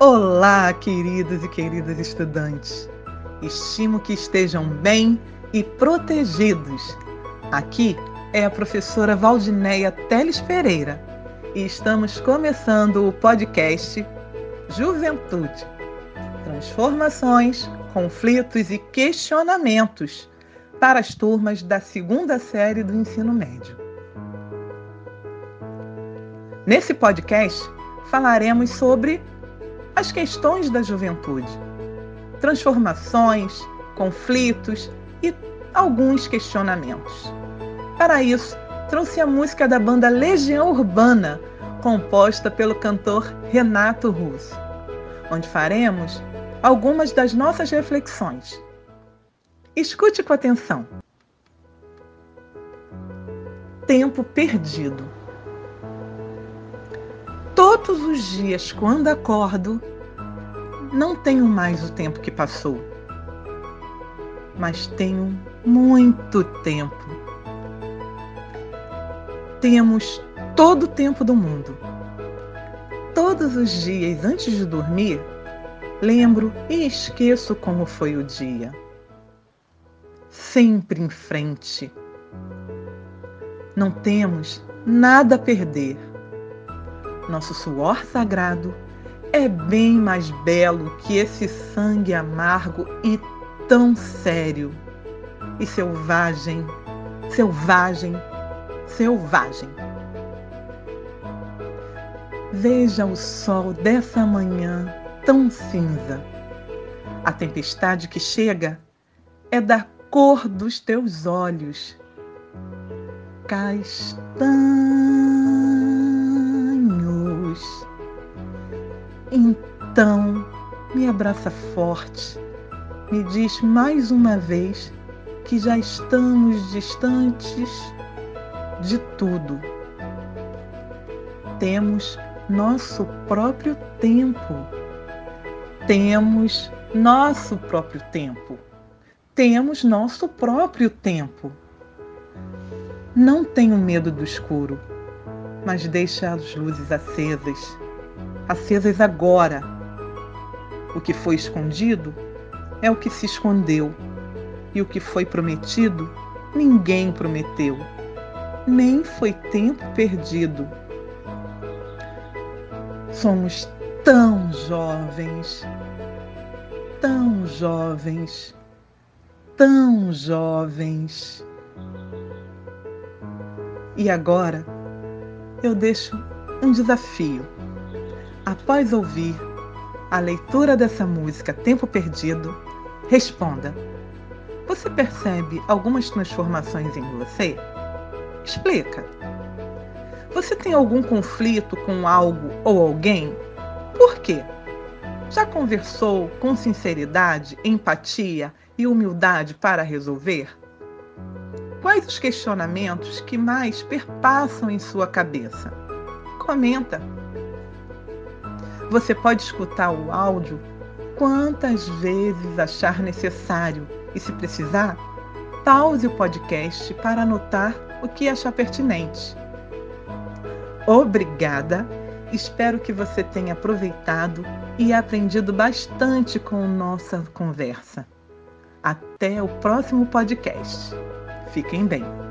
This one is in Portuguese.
Olá, queridos e queridas estudantes. Estimo que estejam bem e protegidos. Aqui é a professora Valdineia Teles Pereira e estamos começando o podcast Juventude. Transformações, conflitos e questionamentos para as turmas da segunda série do ensino médio. Nesse podcast, falaremos sobre as questões da juventude, transformações, conflitos e alguns questionamentos. Para isso, trouxe a música da banda Legião Urbana, composta pelo cantor Renato Russo, onde faremos algumas das nossas reflexões. Escute com atenção. Tempo perdido. Todos os dias, quando acordo, não tenho mais o tempo que passou, mas tenho muito tempo. Temos todo o tempo do mundo. Todos os dias antes de dormir, lembro e esqueço como foi o dia. Sempre em frente. Não temos nada a perder nosso suor sagrado, é bem mais belo que esse sangue amargo e tão sério. E selvagem, selvagem, selvagem. Veja o sol dessa manhã tão cinza. A tempestade que chega é da cor dos teus olhos. Castanho abraça forte, me diz mais uma vez que já estamos distantes de tudo. Temos nosso próprio tempo. Temos nosso próprio tempo. Temos nosso próprio tempo. Não tenho medo do escuro, mas deixa as luzes acesas acesas agora. O que foi escondido é o que se escondeu, e o que foi prometido ninguém prometeu, nem foi tempo perdido. Somos tão jovens, tão jovens, tão jovens. E agora eu deixo um desafio após ouvir a leitura dessa música Tempo Perdido, responda: Você percebe algumas transformações em você? Explica. Você tem algum conflito com algo ou alguém? Por quê? Já conversou com sinceridade, empatia e humildade para resolver? Quais os questionamentos que mais perpassam em sua cabeça? Comenta. Você pode escutar o áudio quantas vezes achar necessário e, se precisar, pause o podcast para anotar o que achar pertinente. Obrigada! Espero que você tenha aproveitado e aprendido bastante com nossa conversa. Até o próximo podcast. Fiquem bem.